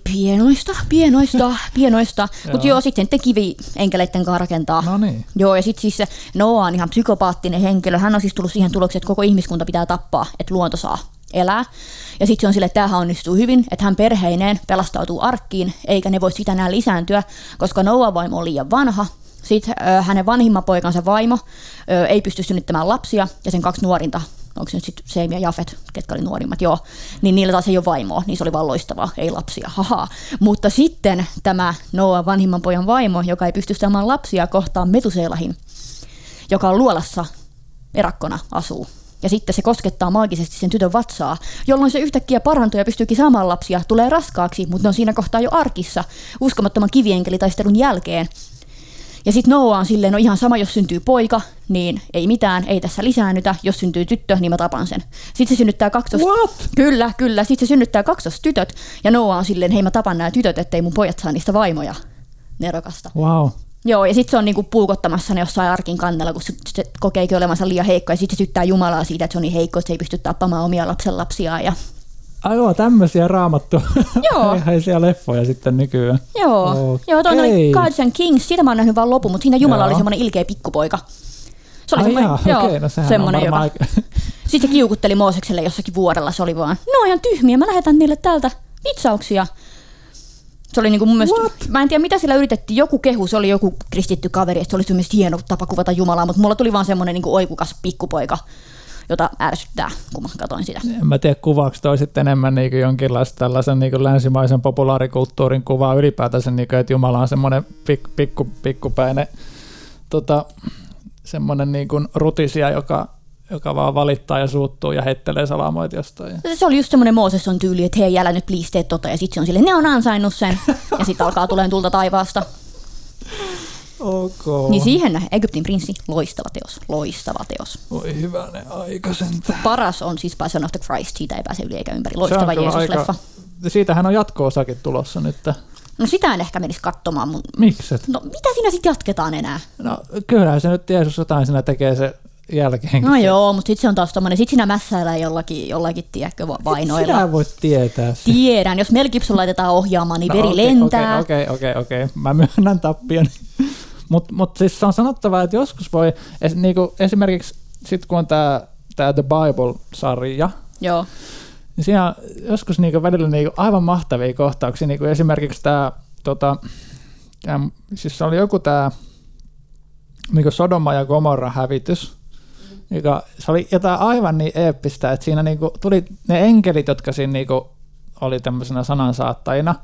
pienoista, pienoista, pienoista. Mutta joo, sitten te kivi enkeleiden kanssa rakentaa. No niin. Joo, ja sitten siis se Noa on ihan psykopaattinen henkilö. Hän on siis tullut siihen tulokseen, että koko ihmiskunta pitää tappaa, että luonto saa elää. Ja sitten se on sille, että tämähän onnistuu hyvin, että hän perheineen pelastautuu arkkiin, eikä ne voi sitä enää lisääntyä, koska Noa vaimo on liian vanha, sitten hänen vanhimman poikansa vaimo ei pysty synnyttämään lapsia ja sen kaksi nuorinta onko se nyt sitten Seimi ja Jafet, ketkä oli nuorimmat, joo, niin niillä taas ei ole vaimoa, niin se oli vaan loistavaa, ei lapsia, haha. Mutta sitten tämä Noah vanhimman pojan vaimo, joka ei pysty saamaan lapsia, kohtaa Metuselahin, joka on luolassa erakkona asuu. Ja sitten se koskettaa maagisesti sen tytön vatsaa, jolloin se yhtäkkiä parantuu ja pystyykin saamaan lapsia, tulee raskaaksi, mutta ne on siinä kohtaa jo arkissa, uskomattoman kivienkelitaistelun jälkeen. Ja sitten Noah on silleen, no ihan sama, jos syntyy poika, niin ei mitään, ei tässä lisäännytä. Jos syntyy tyttö, niin mä tapan sen. Sitten se synnyttää kaksos... What? Kyllä, kyllä. Sitten se synnyttää kaksos tytöt. Ja Noah on silleen, hei mä tapan nämä tytöt, ettei mun pojat saa niistä vaimoja. Nerokasta. Wow. Joo, ja sitten se on niinku puukottamassa ne jossain arkin kannella, kun se, se kokeekin olevansa liian heikko, ja sitten se syttää Jumalaa siitä, että se on niin heikko, että se ei pysty tappamaan omia lapsenlapsiaan, ja Aivan, tämmöisiä raamattu. Joo. leffoja sitten nykyään. Joo, okay. Joo toi oli Gods and Kings, siitä mä oon nähnyt vaan lopun, mutta siinä Jumala joo. oli semmoinen ilkeä pikkupoika. Se oli semmoinen, jaa, joo, okay, no semmoinen joka... Aika... Sitten se kiukutteli Moosekselle jossakin vuorella, se oli vaan, no ihan tyhmiä, mä lähetän niille täältä vitsauksia. Se oli niinku mun mielestä, What? mä en tiedä mitä sillä yritettiin, joku kehu, se oli joku kristitty kaveri, että se oli mielestäni hieno tapa kuvata Jumalaa, mutta mulla tuli vaan semmoinen niinku oikukas pikkupoika, jota ärsyttää, kun mä katsoin sitä. En mä tiedä, kuvaako toi sitten enemmän niin jonkinlaista tällaisen niin kuin länsimaisen populaarikulttuurin kuvaa ylipäätänsä, niin kuin, että Jumala on semmoinen pik, pikku, pikkupäinen tota, semmoinen niin kuin rutisia, joka joka vaan valittaa ja suuttuu ja heittelee salamoit jostain. Se oli just semmoinen Mooses on tyyli, että hei, älä nyt please tee tota, ja sitten se on silleen, ne on ansainnut sen, ja sitten alkaa tuleen tulta taivaasta. Okay. Niin siihen Egyptin prinssi, loistava teos, loistava teos. Voi hyvänen aika sentään. Paras on siis Passion of the Christ, siitä ei pääse yli eikä ympäri. Loistava Jeesus-leffa. Aika... Siitähän on jatko-osakin tulossa nyt. No sitä en ehkä menisi katsomaan. Mun... Mikset? No mitä siinä sitten jatketaan enää? No kyllä se nyt Jeesus jotain siinä tekee se jälkeen. No joo, mutta sitten se on taas tommonen, sit siinä mässäillään jollakin, jollakin tiedätkö, vainoilla. Sinä voit tietää. Tiedän, jos Mel Gibson laitetaan ohjaamaan, niin no, veri okay, lentää. Okei, okay, okei, okay, okei, okay. mä myönnän tappion. Mutta mut siis se on sanottava, että joskus voi, es, niinku, esimerkiksi sitten kun on tämä tää The Bible-sarja, Joo. niin siinä on joskus niinku välillä niinku aivan mahtavia kohtauksia, niinku esimerkiksi tämä, tota, siis oli joku tämä niinku Sodoma ja Gomorra hävitys, joka, se oli jotain aivan niin eeppistä, että siinä niinku tuli ne enkelit, jotka siinä niinku oli tämmöisenä sanansaattajina,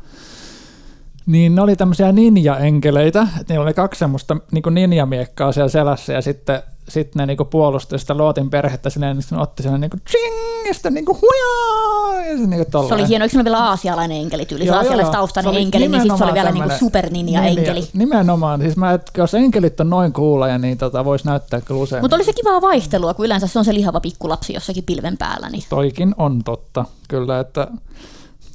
niin ne oli tämmöisiä ninja-enkeleitä, niillä oli kaksi semmoista niin ninja-miekkaa siellä selässä ja sitten sitten ne niinku puolusti sitä Lootin perhettä silleen, niin otti sen niinku ching, ja sitten niinku hujaa, ja se niinku Se oli hieno, eikö se vielä aasialainen enkeli tyyli, joo, aasialaistaustainen enkeli, niin sitten se oli vielä niinku super ninja niin, enkeli. Niin, nimenomaan, siis mä, että jos enkelit on noin kuuleja, niin tota, voisi näyttää kyllä usein. Mutta oli se kivaa vaihtelua, kun yleensä se on se lihava pikkulapsi jossakin pilven päällä. Niin. Toikin on totta, kyllä, että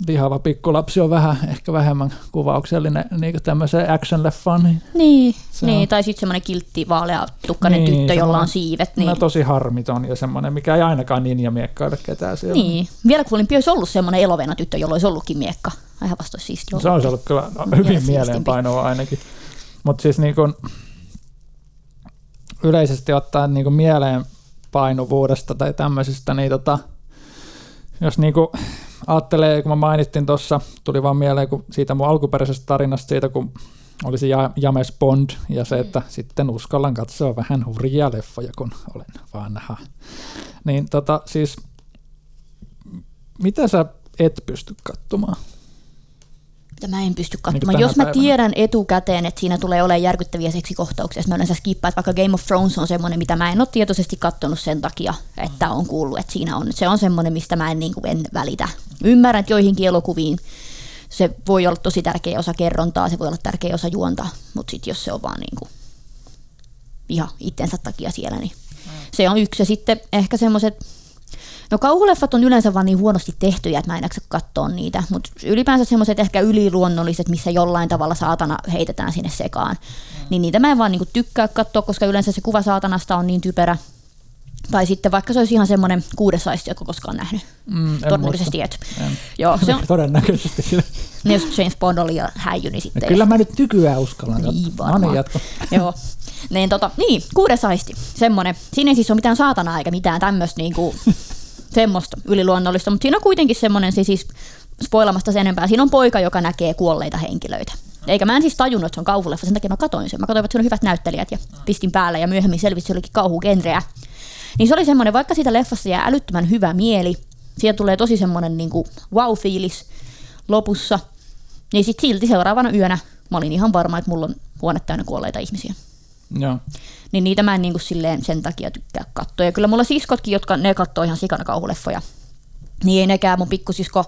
lihava pikkulapsi on vähän, ehkä vähemmän kuvauksellinen niin tämmöiseen action-leffaan. Niin, niin, niin tai sitten semmoinen kiltti vaalea tukkainen niin, tyttö, jolla on siivet. Niin. tosi harmiton ja semmoinen, mikä ei ainakaan ninja miekkaile ketään siellä. Niin, vielä kuulimpi olisi ollut semmoinen elovena tyttö, jolla olisi ollutkin miekka. Ihan vasta siis Se on ollut kyllä hyvin mieleenpainoa ainakin. Mutta siis niin kun, yleisesti ottaen niin mieleenpainuvuudesta tai tämmöisistä, niin tota, jos niin kuin ajattelee, kun mä mainittiin tuossa, tuli vaan mieleen kun siitä mun alkuperäisestä tarinasta siitä, kun olisi James Bond ja se, että sitten uskallan katsoa vähän hurjia leffoja, kun olen vanha. Niin tota, siis mitä sä et pysty katsomaan? Mitä mä en pysty katsomaan. Niin Jos mä päivänä. tiedän etukäteen, että siinä tulee olemaan järkyttäviä seksikohtauksia, mä yleensä skippaan, vaikka Game of Thrones on semmoinen, mitä mä en ole tietoisesti katsonut sen takia, että on kuullut, että siinä on. Se on semmoinen, mistä mä en, niin kuin, en välitä. Ymmärrän, että joihinkin elokuviin se voi olla tosi tärkeä osa kerrontaa, se voi olla tärkeä osa juonta, mutta sitten jos se on vaan niin kuin ihan itsensä takia siellä, niin mm. se on yksi. Ja sitten ehkä semmoiset No kauhuleffat on yleensä vaan niin huonosti tehtyjä, että mä en jaksa katsoa niitä, mutta ylipäänsä semmoiset ehkä yliluonnolliset, missä jollain tavalla saatana heitetään sinne sekaan, mm. niin niitä mä en vaan niinku tykkää katsoa, koska yleensä se kuva saatanasta on niin typerä. Tai sitten vaikka se olisi ihan semmoinen kuudes aisti, jotka koskaan nähnyt. Mm, Todennäköisesti et. Joo, se on, Todennäköisesti. niin jos James Bond oli ja häijy, niin sitten... No, kyllä mä nyt nykyään uskallan. Niin varmaan. No niin, Joo. Niin, tota, niin, kuudes aisti, semmoinen. Siinä ei siis ole mitään saatanaa eikä mitään tämmöistä niinku, semmoista yliluonnollista, mutta siinä on kuitenkin semmoinen, siis, siis spoilamasta sen enempää, siinä on poika, joka näkee kuolleita henkilöitä. Eikä mä en siis tajunnut, että se on kauhuleffa, sen takia mä katoin sen. Mä katsoin, että siinä on hyvät näyttelijät ja pistin päälle ja myöhemmin selvisi, että se olikin kauhugenreä. Niin se oli semmoinen, vaikka siitä leffasta jää älyttömän hyvä mieli, siitä tulee tosi semmoinen niin wow-fiilis lopussa, niin sitten silti seuraavana yönä mä olin ihan varma, että mulla on huone täynnä kuolleita ihmisiä. Joo. Niin niitä mä en niin kuin silleen sen takia tykkää katsoa. Ja kyllä mulla siskotkin, jotka ne katsoo ihan sikana kauhuleffoja, niin ei nekään mun pikkusisko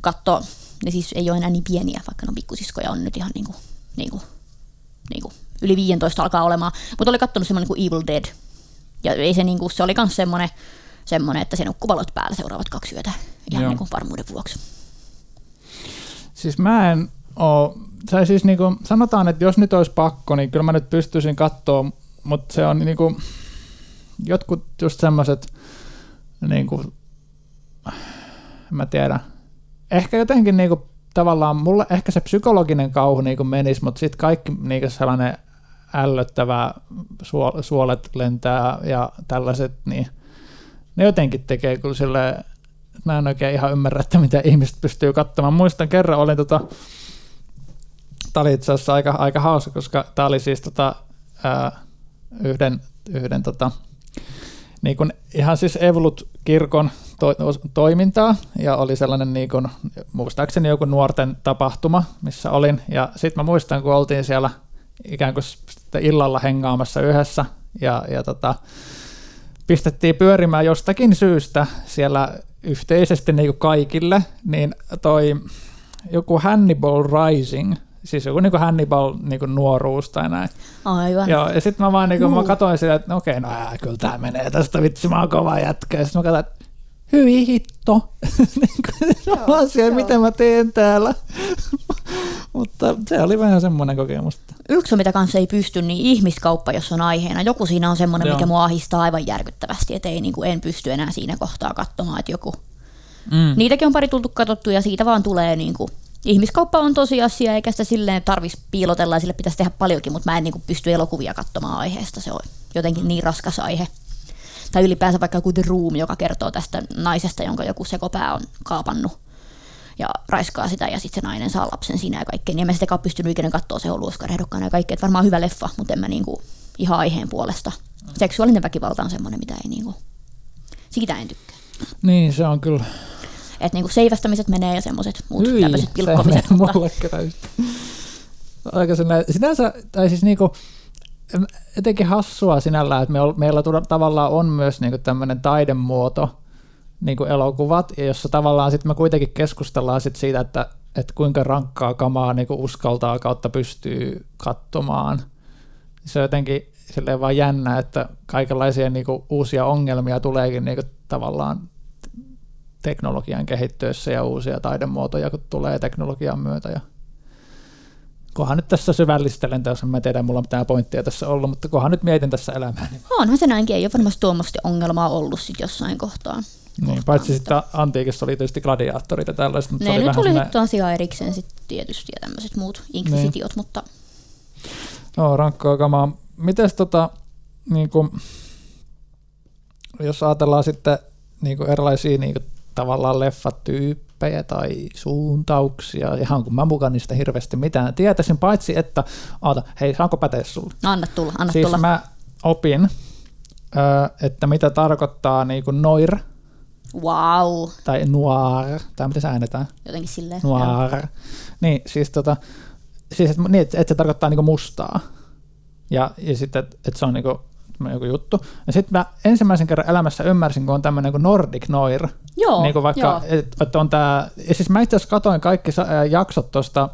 katso, ne siis ei ole enää niin pieniä, vaikka no pikkusiskoja on nyt ihan niin kuin, niin kuin, niin kuin yli 15 alkaa olemaan. Mutta oli katsonut semmoinen kuin Evil Dead. Ja ei se, niin kuin, se oli myös semmoinen, semmoinen, että se nukkuu valot päällä seuraavat kaksi yötä ihan niin kuin varmuuden vuoksi. Siis mä en ole tai siis niin kuin, sanotaan, että jos nyt olisi pakko, niin kyllä mä nyt pystyisin katsoa, mutta se on niin kuin, jotkut just semmoiset, niin kuin, mä tiedän, ehkä jotenkin niin kuin, tavallaan, mulle ehkä se psykologinen kauhu niin kuin menisi, mutta sitten kaikki niin kuin sellainen ällöttävä, suolet lentää ja tällaiset, niin ne jotenkin tekee kyllä sille, mä en oikein ihan ymmärrä, että mitä ihmiset pystyy katsomaan. Muistan kerran, olin tota, Tämä oli itse asiassa aika, aika hauska, koska tämä oli siis tota, ää, yhden, yhden tota, niin kuin ihan siis Evolut-kirkon to, toimintaa, ja oli sellainen niin kuin, muistaakseni joku nuorten tapahtuma, missä olin, ja sitten mä muistan, kun oltiin siellä ikään kuin illalla hengaamassa yhdessä, ja, ja tota, pistettiin pyörimään jostakin syystä siellä yhteisesti niin kuin kaikille, niin toi joku Hannibal Rising Siis joku niin kuin Hannibal niin kuin nuoruus tai näin. Aivan. Joo, ja sitten mä vaan niin kuin, mä katsoin sitä, että no okei, no ää, kyllä tämä menee tästä, vitsi mä oon kova jätkä. Ja sitten mä katsoin, että hyi hitto. niin asia, miten mä teen täällä. Mutta se oli vähän semmoinen kokemus. Yksi, mitä kanssa ei pysty, niin ihmiskauppa, jos on aiheena. Joku siinä on semmoinen, Joo. mikä mua ahistaa aivan järkyttävästi, että ei, niin kuin, en pysty enää siinä kohtaa katsomaan, että joku... Mm. Niitäkin on pari tultu katsottu ja siitä vaan tulee niin kuin, ihmiskauppa on tosiasia, eikä sitä silleen tarvitsisi piilotella ja sille pitäisi tehdä paljonkin, mutta mä en niin kuin pysty elokuvia katsomaan aiheesta. Se on jotenkin niin raskas aihe. Tai ylipäänsä vaikka joku The Room, joka kertoo tästä naisesta, jonka joku sekopää on kaapannut ja raiskaa sitä ja sitten se nainen saa lapsen siinä ja kaikkea. Niin en mä sitä pystynyt ikinä katsoa se ollut Oscar ja kaikkea. Varmaan hyvä leffa, mutta en mä niinku ihan aiheen puolesta. Seksuaalinen väkivalta on semmoinen, mitä ei niinku, siitä en tykkää. Niin, se on kyllä että niinku seivästämiset menee ja semmoiset muut Hyi, tämmöiset pilkkomiset. Se mutta... mulle Aika sinänsä, tai siis niinku, etenkin hassua sinällään, että meillä tavallaan on myös niinku tämmöinen taidemuoto, niin kuin elokuvat, ja jossa tavallaan sitten me kuitenkin keskustellaan sit siitä, että, että kuinka rankkaa kamaa niin kuin uskaltaa kautta pystyy katsomaan. Se on jotenkin silleen vaan jännä, että kaikenlaisia niin kuin uusia ongelmia tuleekin niin kuin tavallaan teknologian kehittyessä ja uusia taidemuotoja, kun tulee teknologian myötä. Ja kohan nyt tässä syvällistelen, jos mä tiedän, mulla on mitään pointtia tässä ollut, mutta kohan nyt mietin tässä elämää. Niin... Onhan se näinkin, ei ole varmasti tuommoista ongelmaa ollut sit jossain kohtaa. Niin, paitsi sitten antiikissa oli tietysti gladiaattorit ja tällaiset. Mutta ne nyt oli sitten asia erikseen sitten tietysti ja tämmöiset muut inkvisitiot, niin. mutta... Joo, rankkaa kamaa. Mites tota, niin kuin, jos ajatellaan sitten niin kuin erilaisia niin kuin, tavallaan leffatyyppejä tai suuntauksia, ihan kun mä mukaan niistä hirveästi mitään tietäisin, paitsi että, aata, hei, saanko päteä sulle? Anna tulla, anna siis tulla. mä opin, että mitä tarkoittaa niin kuin noir, Wow. Tai noir, tai miten se äänetään? Jotenkin silleen. Noir. Joo. Niin, siis, tota, siis että, niin, että, se tarkoittaa niinku mustaa. Ja, ja sitten, että, että se on niinku joku juttu. Ja sitten mä ensimmäisen kerran elämässä ymmärsin, kun on tämmöinen kuin Nordic Noir. Joo, niin kuin vaikka, että, että on tää, ja siis mä itse asiassa katoin kaikki jaksot tuosta,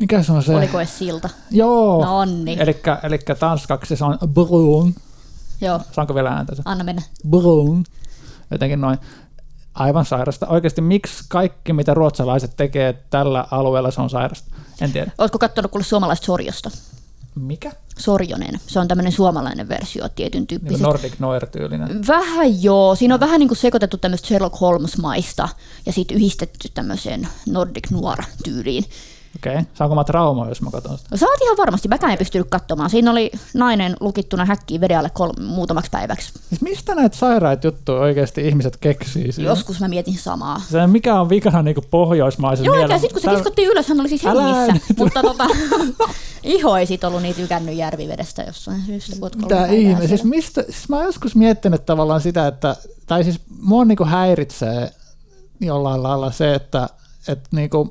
mikä se on se? Oliko edes silta? Joo. No. Elikkä, elikkä tanskaksi se on brun. Joo. Saanko vielä ääntä se? Anna mennä. Brun jotenkin noin aivan sairasta. Oikeasti miksi kaikki, mitä ruotsalaiset tekee tällä alueella, se on sairasta? En tiedä. Oletko katsonut kuule suomalaista Sorjosta? Mikä? Sorjonen. Se on tämmöinen suomalainen versio tietyn tyyppistä. Niin Nordic Noir-tyylinen. Vähän joo. Siinä on vähän niin kuin sekoitettu tämmöistä Sherlock Holmes-maista ja sitten yhdistetty tämmöiseen Nordic Noir-tyyliin. Okei. Okay. Saanko mä traumaa, jos mä katson sitä? Saat ihan varmasti. Mäkään en pystynyt katsomaan. Siinä oli nainen lukittuna häkkiin vedealle kol- muutamaksi päiväksi. Siis mistä näitä sairaita juttuja oikeasti ihmiset keksii? Siinä? Joskus mä mietin samaa. Se, mikä on vikana niin pohjoismaisen Joo, ja sitten kun se kiskottiin ylös, hän oli siis hengissä. Mutta tota, iho ei sit ollut niin tykännyt järvivedestä jossain syystä. Mitä ihme? Siis, mistä, siis mä oon joskus miettinyt tavallaan sitä, että, tai siis mua niin häiritsee jollain lailla se, että, että niin kuin,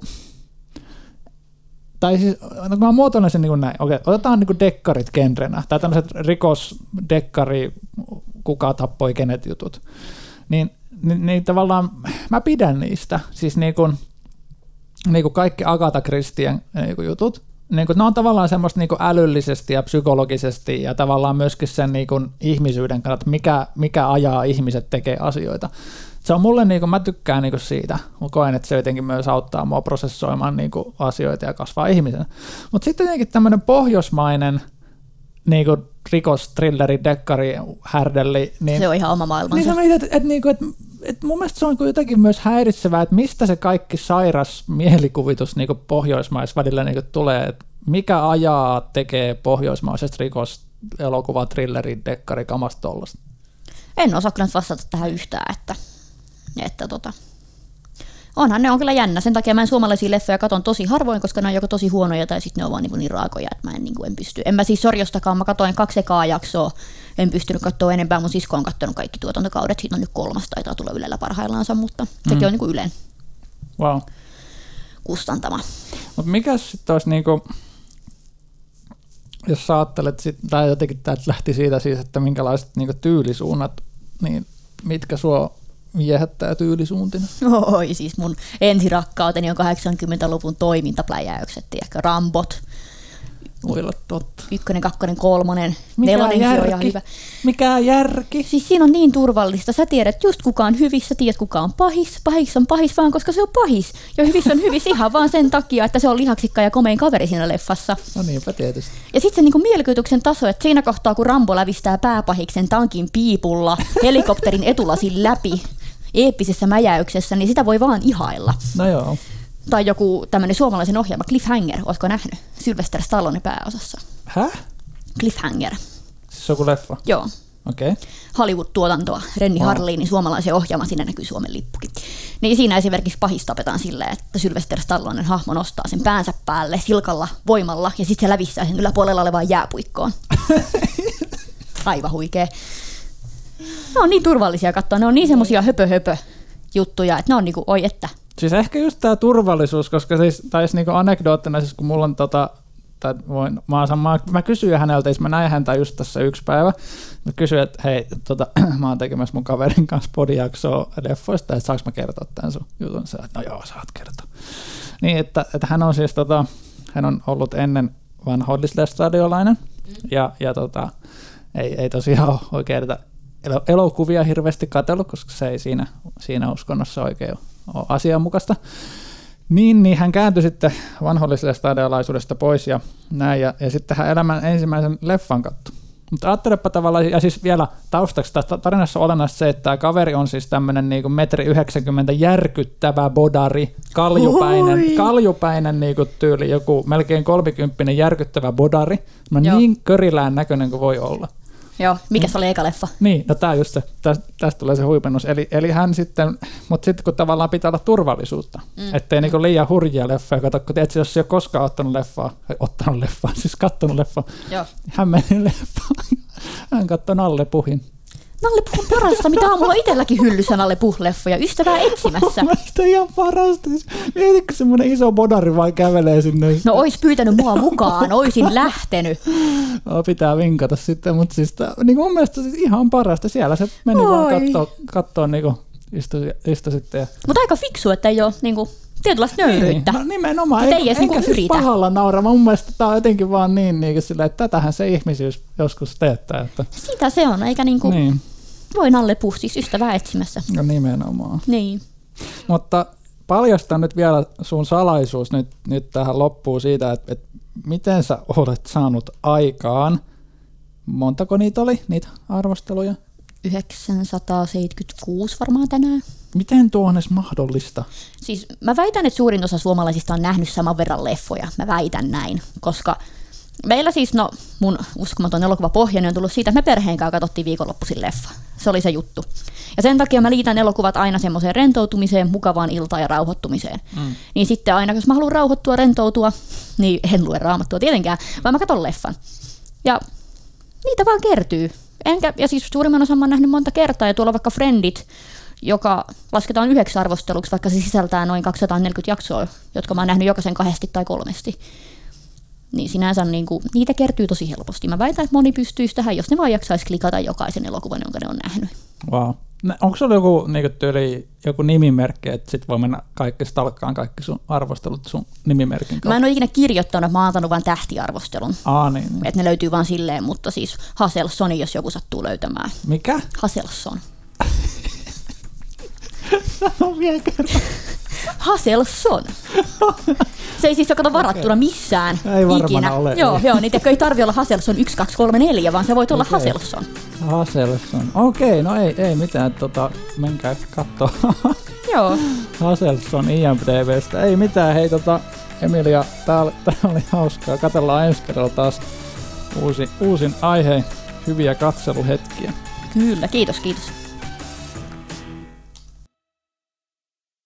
tai siis, no mä muotoilen sen niin kuin näin, okei, otetaan niin kuin dekkarit genrenä, tai tämmöiset rikosdekkari, kuka tappoi kenet jutut, niin, niin, niin tavallaan mä pidän niistä, siis niin kuin, niin kuin kaikki Agatha Christien niin kuin jutut, niin kuin, ne on tavallaan semmoista niin kuin älyllisesti ja psykologisesti ja tavallaan myöskin sen niin kuin ihmisyyden kannalta, mikä, mikä ajaa ihmiset tekee asioita se on mulle, niin kuin, mä tykkään niin kuin siitä, mä koen, että se jotenkin myös auttaa mua prosessoimaan niin kuin, asioita ja kasvaa ihmisen. Mutta sitten jotenkin tämmöinen pohjoismainen niin kuin rikos, trilleri, dekkari, härdelli. Niin, se on ihan oma maailmansa. Niin että, että, niin kuin, että, että mun mielestä se on jotenkin myös häiritsevää, että mistä se kaikki sairas mielikuvitus niin pohjoismais välillä niin tulee, että mikä ajaa tekee pohjoismaisesta rikos, elokuva, trilleri, dekkari, kamasta tollasta. En osaa kyllä vastata tähän yhtään, että että tota, onhan ne on kyllä jännä. Sen takia mä en suomalaisia leffoja katon tosi harvoin, koska ne on joko tosi huonoja tai sitten ne on vaan niin, niin raakoja, että mä en, niin kuin, en pysty. En mä siis Sorjostakaan, mä katoin kaksi ekaa jaksoa, en pystynyt katsoa enempää. Mun sisko on katsonut kaikki tuotantokaudet, siitä on nyt kolmas, taitaa tulla Ylellä parhaillaansa, mutta sekin mm. on niin kuin Ylen wow. kustantama. Mutta mikä sitten olisi niin kuin, jos sä ajattelet, sit, tai jotenkin tämä lähti siitä siis, että minkälaiset niin tyylisuunnat, niin mitkä sua viehättää tyylisuuntina. Oi, siis mun ensirakkauteni on 80-luvun toimintapläjäykset, ehkä Rambot. Voi totta. Ykkönen, kakkonen, kolmonen, Mikä nelonenkin järki? on ihan hyvä. Mikä järki? Siis siinä on niin turvallista. Sä tiedät just kuka on hyvissä, tiedät kuka on pahis. Pahis on pahis vaan, koska se on pahis. Ja hyvissä on hyvissä ihan vaan sen takia, että se on lihaksikka ja komein kaveri siinä leffassa. No niinpä tietysti. Ja sitten se niinku mielikuvituksen taso, että siinä kohtaa kun Rambo lävistää pääpahiksen tankin piipulla helikopterin etulasin läpi, eeppisessä mäjäyksessä, niin sitä voi vaan ihailla. No joo. Tai joku tämmöinen suomalaisen ohjelma, Cliffhanger, oletko nähnyt? Sylvester Stallone pääosassa. Häh? Cliffhanger. Siis joku leffa? Joo. Okei. Okay. Hollywood-tuotantoa, Renni wow. Harlinin suomalaisen ohjelma, siinä näkyy Suomen lippukin. Niin siinä esimerkiksi pahis tapetaan silleen, että Sylvester Stallonen hahmo nostaa sen päänsä päälle silkalla voimalla ja sitten se lävissää sen yläpuolella olevaan jääpuikkoon. Aivan huikea ne on niin turvallisia katsoa, ne on niin semmoisia höpö, höpö juttuja, että ne on niinku, oi että. Siis ehkä just tämä turvallisuus, koska siis, tai siis niinku anekdoottina, siis kun mulla on tota, tai voin, mä, saan, mä, mä kysyin häneltä, jos mä näin häntä just tässä yksi päivä, mä kysyin, että hei, tota, mä oon tekemässä mun kaverin kanssa podijaksoa leffoista, että saanko mä kertoa tämän sun jutun? Sä, että no joo, saat kertoa. Niin, että, että hän on siis, tota, hän on ollut ennen vanha radiolainen, mm. ja, ja tota, ei, ei tosiaan ole oikein elokuvia hirveästi katsellut, koska se ei siinä, siinä uskonnossa oikein ole asianmukaista. Niin, niin hän kääntyi sitten vanhollisesta stadialaisuudesta pois ja näin, ja, ja sitten hän elämän ensimmäisen leffan kattu. Mutta ajattelepa tavallaan, ja siis vielä taustaksi tässä tarinassa on olennaista se, että tämä kaveri on siis tämmöinen niinku metri 90 järkyttävä bodari, kaljupäinen, Oi. kaljupäinen niinku tyyli, joku melkein 30 järkyttävä bodari. No niin körilään näköinen kuin voi olla. Joo, mikä se oli eka leffa? Niin, no tämä just se, tästä, tästä tulee se huipennus. Eli, eli hän sitten, mutta sitten kun tavallaan pitää olla turvallisuutta, mm. ettei niinku liian hurjia leffoja, kato, kun tiedät, jos ei ole koskaan ottanut leffaa, ottanut leffaa, siis kattonut leffaa, Joo. hän meni leffaan, hän katsoi Nalle Puhin Nalle Puh on parasta, mitä aamulla itselläkin hyllyssä Nalle Puh-leffoja, ystävää etsimässä. Mielestäni ihan parasta. Mietitkö semmoinen iso bodari vaan kävelee sinne? No ois pyytänyt mua mukaan, oisin lähtenyt. No, pitää vinkata sitten, mutta siis niin mun mielestä siis ihan parasta. Siellä se meni Oi. vaan kattoo, kattoo niin kuin istu, istu sitten. Ja... Mutta aika fiksu, että ei ole niin kuin tietynlaista nöyryyttä. Niin, no nimenomaan, ei, ei, eikä niinku siis yritä. pahalla naura. Mun mielestä tämä on jotenkin vaan niin, niin sillä, että tätähän se ihmisyys joskus teettää. Että... Sitä se on, eikä niinku, niin. voi Nalle Puh, siis ystävää etsimässä. No nimenomaan. Niin. Mutta paljasta nyt vielä sun salaisuus nyt, nyt tähän loppuun siitä, että, että miten sä olet saanut aikaan, montako niitä oli, niitä arvosteluja? 976 varmaan tänään. Miten tuo on edes mahdollista? Siis mä väitän, että suurin osa suomalaisista on nähnyt saman verran leffoja. Mä väitän näin, koska meillä siis, no mun uskomaton elokuva pohjani on tullut siitä, että me perheen kanssa katsottiin viikonloppuisin leffa. Se oli se juttu. Ja sen takia mä liitän elokuvat aina semmoiseen rentoutumiseen, mukavaan iltaan ja rauhoittumiseen. Mm. Niin sitten aina, jos mä haluan rauhoittua, rentoutua, niin en lue raamattua tietenkään, vaan mä katson leffan. Ja niitä vaan kertyy. Enkä, ja siis suurimman osan mä oon nähnyt monta kertaa, ja tuolla vaikka Friendit, joka lasketaan yhdeksi arvosteluksi, vaikka se sisältää noin 240 jaksoa, jotka mä oon nähnyt jokaisen kahdesti tai kolmesti. Niin sinänsä niin kuin, niitä kertyy tosi helposti. Mä väitän, että moni pystyisi tähän, jos ne vaan jaksaisi klikata jokaisen elokuvan, jonka ne on nähnyt. Wow. Onko sulla joku, niin tyyli, joku nimimerkki, että sit voi mennä kaikki stalkkaan kaikki sun arvostelut sun nimimerkin kautta? Mä en ole ikinä kirjoittanut, mä oon antanut vain tähtiarvostelun. Aa, niin, niin. Että ne löytyy vaan silleen, mutta siis Haselsoni, jos joku sattuu löytämään. Mikä? Haselson. Sano vielä kerran. Haselson. Se ei siis ole kato varattuna okay. missään ei ikinä. Ole, joo, joo, niitä ei tarvi olla Haselson 1, 2, 3, 4, vaan se voi olla okay. Haselson. Haselson. Okei, okay, no ei, ei mitään, tota, menkää kattoo. joo. Haselson IMDBstä. Ei mitään, hei tota, Emilia, tää oli, tää oli hauskaa. Katellaan ensi kerralla taas uusi, uusin aihe, hyviä katseluhetkiä. Kyllä, kiitos, kiitos.